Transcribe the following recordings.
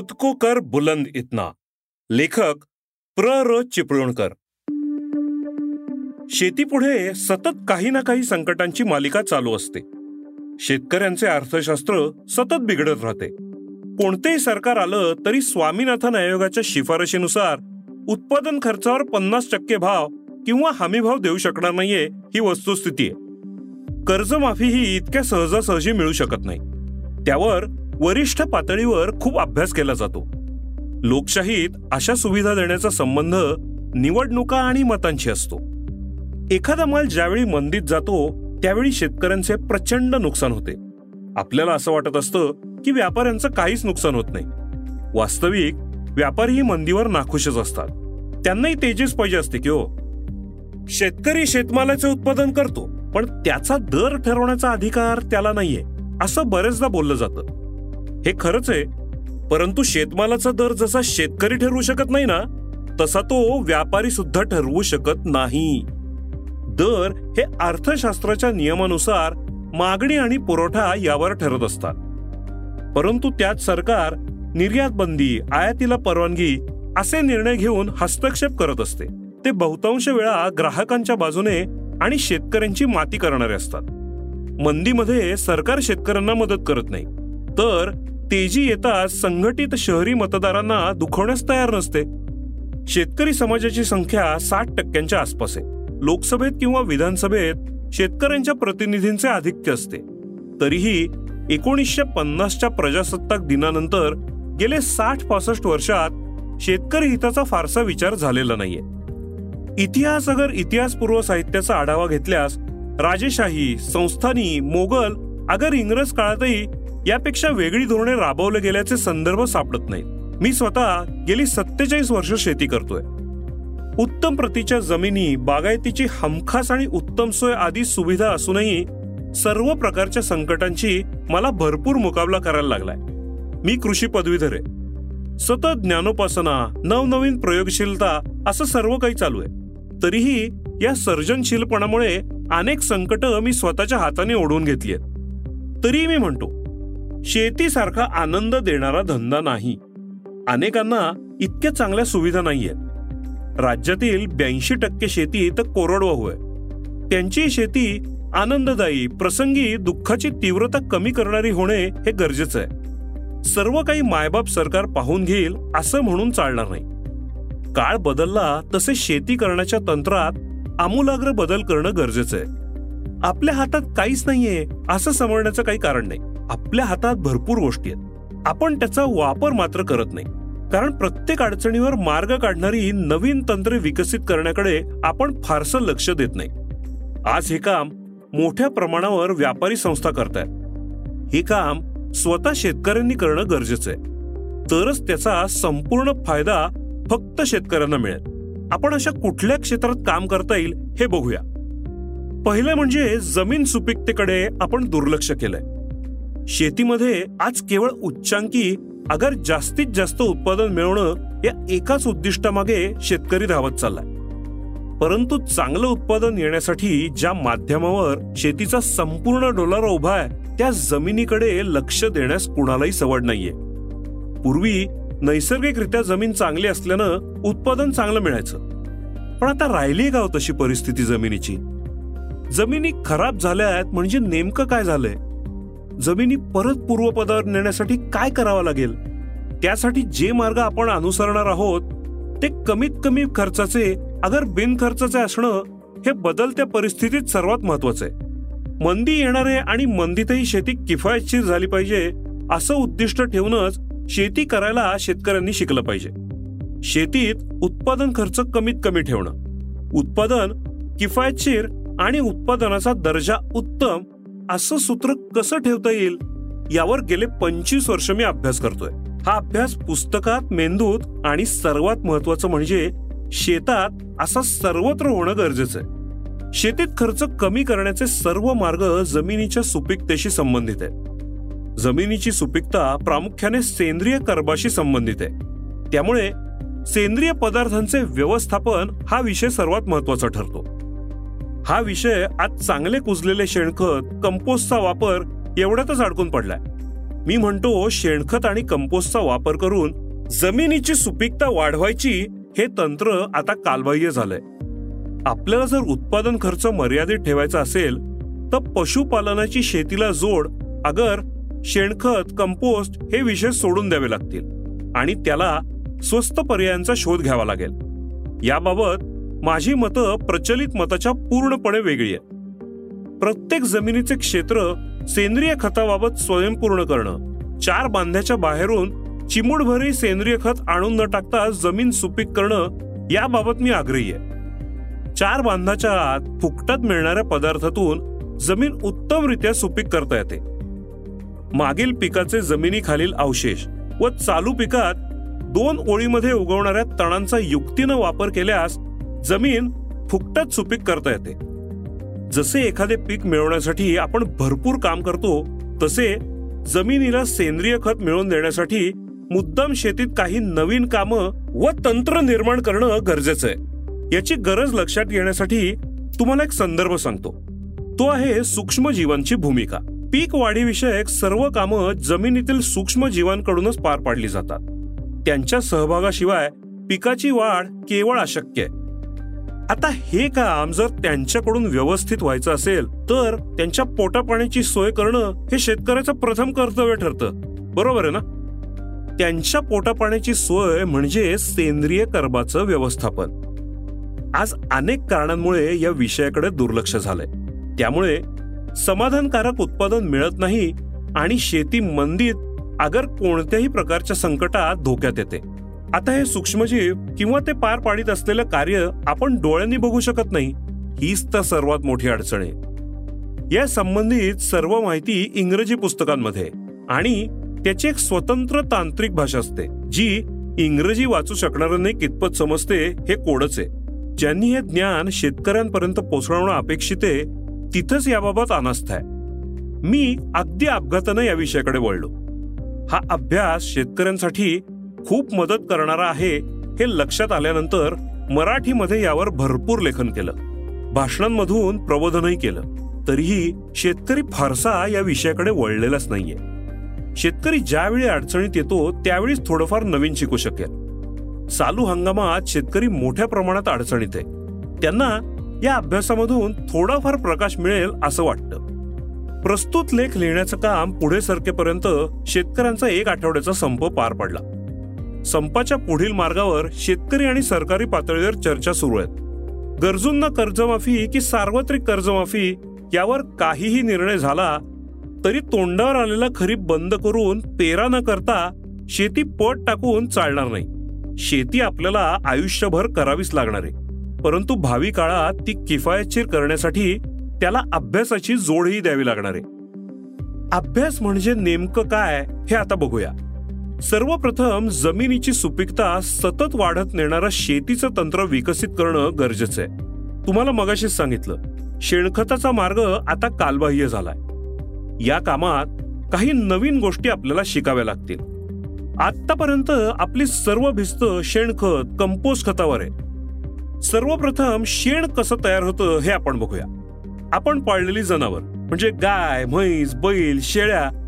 खुद को कर बुलंद इतना. लेखक प्र र चिपळूणकर. शेतीपुढे सतत काही ना काही संकटांची मालिका चालू असते. शेतकऱ्यांचे अर्थशास्त्र सतत बिघडत राहते. कोणतेही सरकार आलं तरी स्वामीनाथन आयोगाच्या शिफारशीनुसार उत्पादन खर्चावर पन्नास टक्के भाव किंवा हमी भाव देऊ शकणार नाहीये ही वस्तुस्थिती आहे. कर्जमाफी ही इतक्या सहजासहजी मिळू शकत नाही. त्यावर वरिष्ठ पातळीवर खूप अभ्यास केला जातो. लोकशाहीत अशा सुविधा देण्याचा संबंध निवडणुका आणि मतांशी असतो. एखादा माल ज्यावेळी मंदीत जातो त्यावेळी शेतकऱ्यांचे प्रचंड नुकसान होते. आपल्याला असं वाटत असतं की व्यापाऱ्यांचं काहीच नुकसान होत नाही. वास्तविक व्यापारीही मंदीवर नाखुशच असतात. त्यांनाही तेजीच पाहिजे असते की हो. शेतकरी शेतमालाचे उत्पादन करतो पण त्याचा दर ठरवण्याचा अधिकार त्याला नाहीये असं बरेचदा बोललं जातं. हे खरंच आहे. परंतु शेतमालाचा दर जसा शेतकरी ठरवू शकत नाही ना तसा तो व्यापारी सुद्धा ठरवू शकत नाही. दर हे अर्थशास्त्राच्या नियमानुसार मागणी आणि पुरवठा यावर ठरत असतात. परंतु त्यात सरकार निर्यात बंदी आयातीला परवानगी असे निर्णय घेऊन हस्तक्षेप करत असते. ते बहुतांश वेळा ग्राहकांच्या बाजूने आणि शेतकऱ्यांची माती करणारे असतात. मंदीमध्ये सरकार शेतकऱ्यांना मदत करत नाही. तर तेजी येताच संघटित शहरी मतदारांना दुखवण्यास तयार नसते. शेतकरी समाजाची संख्या साठ टक्क्यांच्या आसपास आहे. लोकसभेत किंवा विधानसभेत शेतकऱ्यांच्या प्रतिनिधींचे आधिक्य असते. तरीही एकोणीसशे पन्नासच्या प्रजासत्ताक दिनानंतर गेले साठ पासष्ट वर्षात शेतकरी हिताचा फारसा विचार झालेला नाहीये. इतिहास अगर इतिहासपूर्व साहित्याचा आढावा घेतल्यास राजेशाही संस्थानी मोगल अगर इंग्रज काळातही यापेक्षा वेगळी धोरणे राबवले गेल्याचे संदर्भ सापडत नाहीत. मी स्वतः गेली सत्तेचाळीस वर्ष शेती करतोय. उत्तम प्रतीच्या जमिनी बागायतीची हमखास आणि उत्तम सोय आदी सुविधा असूनही सर्व प्रकारच्या संकटांची मला भरपूर मुकाबला करायला लागलाय. मी कृषी पदवीधर आहे. सतत ज्ञानोपासना नवनवीन प्रयोगशीलता असं सर्व काही चालू आहे. तरीही या सर्जनशीलपणामुळे अनेक संकट मी स्वतःच्या हाताने ओढून घेतली आहेत. तरीही मी म्हणतो शेतीसारखा आनंद देणारा धंदा नाही. अनेकांना इतक्या चांगल्या सुविधा नाहीयेत. राज्यातील ब्याऐंशी टक्के शेती तर कोरडवाहू आहे. त्यांची शेती आनंददायी प्रसंगी दुःखाची तीव्रता कमी करणारी होणे हे गरजेचं आहे. सर्व काही मायबाप सरकार पाहून घेईल असं म्हणून चालणार नाही. काळ बदलला तसे शेती करण्याच्या तंत्रात आमूलाग्र बदल करणं गरजेचं आहे. आपल्या हातात काहीच नाहीये असं समजण्याचं काही कारण नाही. आपल्या हातात भरपूर गोष्टी आहेत. आपण त्याचा वापर मात्र करत नाही. कारण प्रत्येक अडचणीवर मार्ग काढणारी नवीन तंत्रे विकसित करण्याकडे आपण फारसं लक्ष देत नाही. आज हे काम मोठ्या प्रमाणावर व्यापारी संस्था करतायत. हे काम स्वतः शेतकऱ्यांनी करणं गरजेचं आहे. तरच त्याचा संपूर्ण फायदा फक्त शेतकऱ्यांना मिळेल. आपण अशा कुठल्या क्षेत्रात काम करता येईल हे बघूया. पहिलं म्हणजे जमीन सुपीकतेकडे आपण दुर्लक्ष केलंय. शेतीमध्ये आज केवळ उच्चांकी अगर जास्तीत जास्त उत्पादन मिळवणं या एकाच उद्दिष्टामागे शेतकरी धावत चाललाय. परंतु चांगलं उत्पादन येण्यासाठी ज्या माध्यमावर शेतीचा संपूर्ण डोलारा उभा आहे त्या जमिनीकडे लक्ष देण्यास कुणालाही सवड नाहीये. पूर्वी नैसर्गिकरित्या जमीन चांगली असल्यानं उत्पादन चांगलं मिळायचं. पण आता राहिली का हो तशी परिस्थिती जमिनीची. जमिनी खराब झाल्या आहेत म्हणजे नेमकं काय झालंय? जमिनी परत पूर्वपदावर नेण्यासाठी काय करावं लागेल? त्यासाठी जे मार्ग आपण अनुसरणार आहोत ते कमीत कमी खर्चाचे अगर बिनखर्चाचे असणं हे बदलत्या परिस्थितीत सर्वात महत्वाचं आहे मंदी येणारे आणि मंदीतही शेती किफायतशीर झाली पाहिजे असं उद्दिष्ट ठेवूनच शेती करायला शेतकऱ्यांनी शिकलं पाहिजे. शेतीत उत्पादन खर्च कमीत कमी ठेवणं. उत्पादन किफायतशीर आणि उत्पादनाचा दर्जा उत्तम असं सूत्र कसं ठेवता येईल? यावर गेले पंचवीस वर्ष मी अभ्यास करतोय. हा अभ्यास पुस्तकात मेंदूत आणि सर्वात महत्वाचं म्हणजे शेतात असा सर्वत्र होणं गरजेचं आहे. शेतीत खर्च कमी करण्याचे सर्व मार्ग जमिनीच्या सुपीकतेशी संबंधित आहे जमिनीची सुपीकता प्रामुख्याने सेंद्रिय कर्बाशी संबंधित आहे. त्यामुळे सेंद्रिय पदार्थांचे व्यवस्थापन हा विषय सर्वात महत्त्वाचा ठरतो. हा विषय आज चांगले कुजलेले शेणखत कंपोस्टचा वापर एवढ्यातच अडकून पडलाय. मी म्हणतो शेणखत आणि कंपोस्टचा वापर करून जमिनीची सुपीकता वाढवायची हे तंत्र आता कालबाह्य झालंय. आपल्याला जर उत्पादन खर्च मर्यादित ठेवायचा असेल तर पशुपालनाची शेतीला जोड अगर शेणखत कंपोस्ट हे विषय सोडून द्यावे लागतील आणि त्याला स्वस्त पर्यायांचा शोध घ्यावा लागेल. याबाबत माझी मतं प्रचलित मताच्या पूर्णपणे वेगळी आहेत. प्रत्येक जमिनीचे क्षेत्र सेंद्रिय खताबाबत स्वयंपूर्ण करणं चार बांध्याच्या बाहेरून चिमूडभरी सेंद्रिय खत आणून न टाकता जमीन सुपीक करणं याबाबत मी आग्रही आहे. चार बांधाच्या आत फुकटात मिळणाऱ्या पदार्थातून जमीन उत्तमरित्या सुपीक करता येते. मागील पिकाचे जमिनीखालील अवशेष व चालू पिकात दोन ओळीमध्ये उगवणाऱ्या तणांचा युक्तीनं वापर केल्यास जमीन फुकटच सुपीक करता येते. जसे एखादे पीक मिळवण्यासाठी आपण भरपूर काम करतो तसे जमिनीला सेंद्रिय खत मिळवून देण्यासाठी मुद्दाम शेतीत काही नवीन कामं व तंत्र निर्माण करणं गरजेचं आहे. याची गरज लक्षात येण्यासाठी तुम्हाला एक संदर्भ सांगतो. तो आहे सूक्ष्म जीवांची भूमिका. पीक वाढीविषयक सर्व कामं जमिनीतील सूक्ष्म जीवांकडूनच पार पाडली जातात. त्यांच्या सहभागाशिवाय पिकाची वाढ केवळ अशक्य आहे. आता हे काम जर त्यांच्याकडून व्यवस्थित व्हायचं असेल तर त्यांच्या पोटापाण्याची सोय करणं हे शेतकऱ्याचं प्रथम कर्तव्य ठरतं. बरोबर आहे ना? त्यांच्या पोटापाण्याची सोय म्हणजे सेंद्रिय कर्बाचं व्यवस्थापन. आज अनेक कारणांमुळे या विषयाकडे दुर्लक्ष झालंय. त्यामुळे समाधानकारक उत्पादन मिळत नाही आणि शेती मंदीत अगर कोणत्याही प्रकारच्या संकटात धोक्यात येते. आता हे सूक्ष्मजीव किंवा ते पार पाडित असलेलं कार्य आपण डोळ्यांनी बघू शकत नाही हीच तर सर्वात मोठी अडचण आहे. या संबंधित सर्व माहिती इंग्रजी पुस्तकांमध्ये आणि त्याची एक स्वतंत्र तांत्रिक भाषा असते जी इंग्रजी वाचू शकणाऱ्यांनी कितपत समजते हे कोडच आहे. ज्यांनी हे ज्ञान शेतकऱ्यांपर्यंत पोहोचवणं अपेक्षित आहे तिथंच याबाबत अनास्था आहे. मी अगदी अपघातानं या विषयाकडे वळलो. हा अभ्यास शेतकऱ्यांसाठी खूप मदत करणारा आहे हे लक्षात आल्यानंतर मराठीमध्ये यावर भरपूर लेखन केलं. भाषणांमधून प्रबोधनही केलं. तरीही शेतकरी फारसा या विषयाकडे वळलेलाच नाहीये. शेतकरी ज्यावेळी अडचणीत येतो त्यावेळीच थोडंफार नवीन शिकू शकेल. चालू हंगामात शेतकरी मोठ्या प्रमाणात अडचणीत आहे. त्यांना या अभ्यासामधून थोडाफार प्रकाश मिळेल असं वाटतं. प्रस्तुत लेख लिहिण्याचं काम पुढे सरकेपर्यंत शेतकऱ्यांचा एक आठवड्याचा संप पार पडला. संपाच्या पुढील मार्गावर शेतकरी आणि सरकारी पातळीवर चर्चा सुरू आहेत. गरजूंना कर्जमाफी की सार्वत्रिक कर्जमाफी यावर काहीही निर्णय झाला तरी तोंडावर आलेला खरीप बंद करून पेरा न करता शेती पट टाकून चालणार नाही. शेती आपल्याला आयुष्यभर करावीच लागणार आहे. परंतु भावी काळात ती किफायतशीर करण्यासाठी त्याला अभ्यासाची जोडही द्यावी लागणार आहे. अभ्यास म्हणजे नेमकं काय हे आता बघूया. सर्वप्रथम जमिनीची सुपीकता सतत वाढत नेणारं शेतीचं तंत्र विकसित करणं गरजेचं आहे. तुम्हाला मगाशीच सांगितलं शेणखताचा मार्ग आता कालबाह्य झालाय. या कामात काही नवीन गोष्टी आपल्याला शिकाव्या लागतील. आतापर्यंत आपली सर्व भिस्त शेणखत कंपोस्ट खतावर आहे. सर्वप्रथम शेण कसं तयार होतं हे आपण बघूया. आपण पाळलेली जनावर म्हणजे गाय म्हैस बैल शेळ्या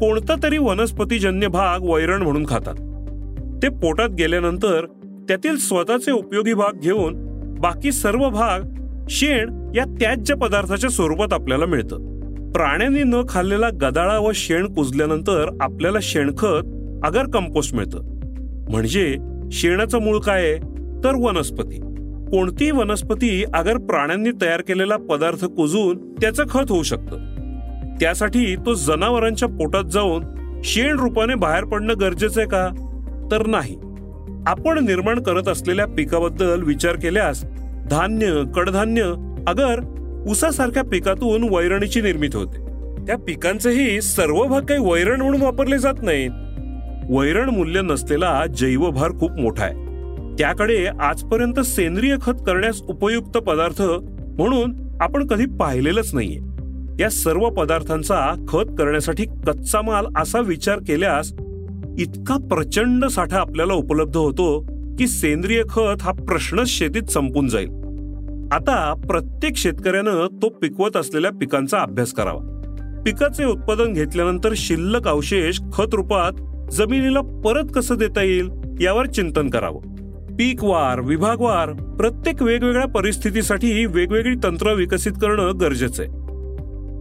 कोणता तरी वनस्पतीजन्य भाग वैरण म्हणून खातात. ते पोटात गेल्यानंतर त्यातील स्वतःचे उपयोगी भाग घेऊन बाकी सर्व भाग शेण या त्याज्य पदार्थाच्या स्वरूपात आपल्याला मिळतं. प्राण्यांनी न खाल्लेला गदाळा व शेण कुजल्यानंतर आपल्याला शेणखत अगर कंपोस्ट मिळतं. म्हणजे शेणाचं मूळ काय आहे? तर वनस्पती. कोणतीही वनस्पती अगर प्राण्यांनी तयार केलेला पदार्थ कुजून त्याचं खत होऊ शकतं. त्यासाठी तो जनावरांच्या पोटात जाऊन शेण रूपाने बाहेर पडणं गरजेचं आहे का? तर नाही. आपण निर्माण करत असलेल्या पिकाबद्दल विचार केल्यास धान्य कडधान्य अगर उसासारख्या पिकातून वैरणीची निर्मिती होते. त्या पिकांचेही सर्व भाग काही वैरण म्हणून वापरले जात नाहीत. वैरण मूल्य नसलेला जैवभार खूप मोठा आहे. त्याकडे आजपर्यंत सेंद्रिय खत करण्यास उपयुक्त पदार्थ म्हणून आपण कधी पाहिलेलंच नाहीये. या सर्व पदार्थांचा खत करण्यासाठी कच्चा माल असा विचार केल्यास इतका प्रचंड साठा आपल्याला उपलब्ध होतो की सेंद्रिय खत हा प्रश्नच शेतीत संपून जाईल. आता प्रत्येक शेतकऱ्यानं तो पिकवत असलेल्या पिकांचा अभ्यास करावा. पिकाचे उत्पादन घेतल्यानंतर शिल्लक अवशेष खत रूपात जमिनीला परत कसं देता येईल यावर चिंतन करावं. पीकवार विभागवार प्रत्येक वेगवेगळ्या परिस्थितीसाठी वेगवेगळी तंत्र विकसित करणं गरजेचं आहे.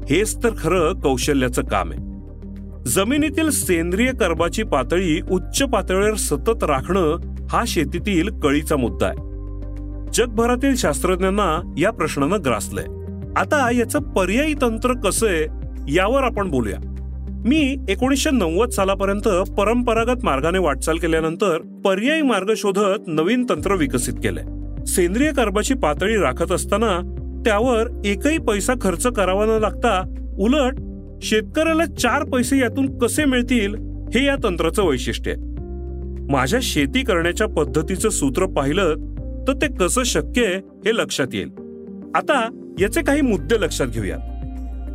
हेच तर खरं कौशल्याचं काम आहे. जमिनीतील सेंद्रिय कर्बाची पातळी उच्च पातळीवर सतत राखणं हा शेतीतील कळीचा मुद्दा आहे. जगभरातील शास्त्रज्ञांना या प्रश्नानं ग्रासलंय. आता याचं पर्यायी तंत्र कसं आहे यावर आपण बोलूया. मी एकोणीसशे नव्वद सालापर्यंत परंपरागत मार्गाने वाटचाल केल्यानंतर पर्यायी मार्ग शोधत नवीन तंत्र विकसित केलंय. सेंद्रिय कर्बाची पातळी राखत असताना त्यावर एकही पैसा खर्च करावा न लागता उलट शेतकऱ्याला चार पैसे यातून कसे मिळतील हे या तंत्राचं वैशिष्ट्य आहे. माझ्या शेती करण्याच्या पद्धतीचं सूत्र पाहिलं तर ते कसं शक्य आहे हे लक्षात येईल. आता याचे काही मुद्दे लक्षात घेऊया.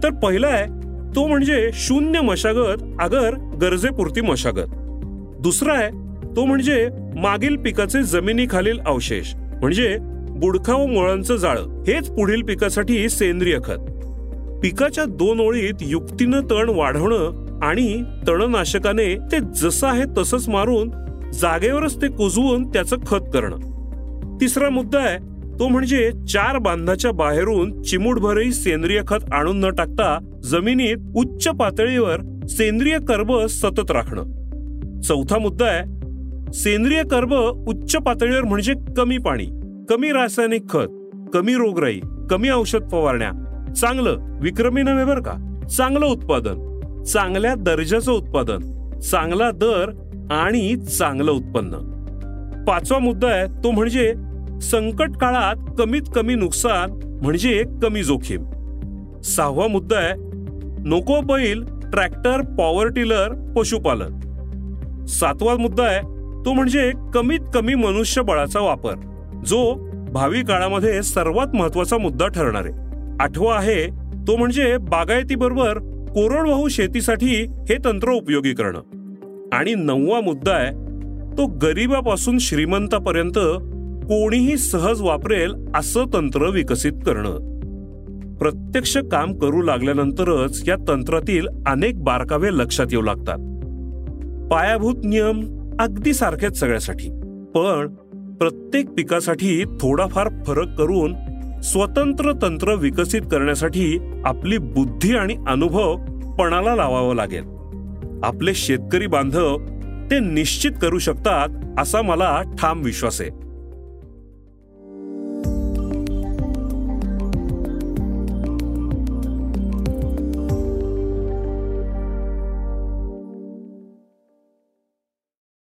तर पहिला आहे तो म्हणजे शून्य मशागत अगर गरजेपुरती मशागत. दुसरा आहे तो म्हणजे मागील पिकाचे जमिनीखालील अवशेष म्हणजे बुडखा व मुळांचं जाळं. हेच पुढील पिकासाठी सेंद्रिय खत. पिकाच्या दोन ओळीत युक्तीनं तण वाढवणं आणि तणनाशकाने ते जसं आहे तसंच मारून जागेवरच ते कुजवून त्याचं खत करणं. तिसरा मुद्दा आहे तो म्हणजे चार बांधाच्या बाहेरून चिमूटभरही सेंद्रिय खत आणून न टाकता जमिनीत उच्च पातळीवर सेंद्रिय कर्ब सतत राखणं. चौथा मुद्दा आहे सेंद्रिय कर्ब उच्च पातळीवर म्हणजे कमी पाणी. कमी रासायनिक खत कमी रोगराई कमी औषध फवारण्या. चांगलं विक्रमी नव्हे बरं का? चांगलं उत्पादन. चांगल्या दर्जाचं उत्पादन. चांगला दर आणि चांगलं उत्पन्न. पाचवा मुद्दा आहे तो म्हणजे संकट काळात कमीत कमी नुकसान म्हणजे कमी जोखीम. सहावा मुद्दा आहे नको बैल ट्रॅक्टर पॉवर टिलर पशुपालन. सातवा मुद्दा आहे तो म्हणजे कमीत कमी मनुष्यबळाचा वापर. जो भावी काळामध्ये सर्वात महत्त्वाचा मुद्दा ठरणार आहे. आठवा आहे तो म्हणजे बागायतीबरोबर कोरडवाहू शेतीसाठी हे तंत्र उपयोगी करणं. आणि नववा मुद्दा आहे तो गरिबापासून श्रीमंतापर्यंत कोणीही सहज वापरेल असं तंत्र विकसित करणं. प्रत्यक्ष काम करू लागल्यानंतरच या तंत्रातील अनेक बारकावे लक्षात येऊ लागतात. पायाभूत नियम अगदी सारखेच सगळ्यासाठी. पण प्रत्येक पिकासाठी थोडाफार फरक करून स्वतंत्र तंत्र विकसित करण्यासाठी आपली बुद्धी आणि अनुभव पणाला लावावं लागेल. आपले शेतकरी बांधव ते निश्चित करू शकतात असा मला ठाम विश्वास आहे.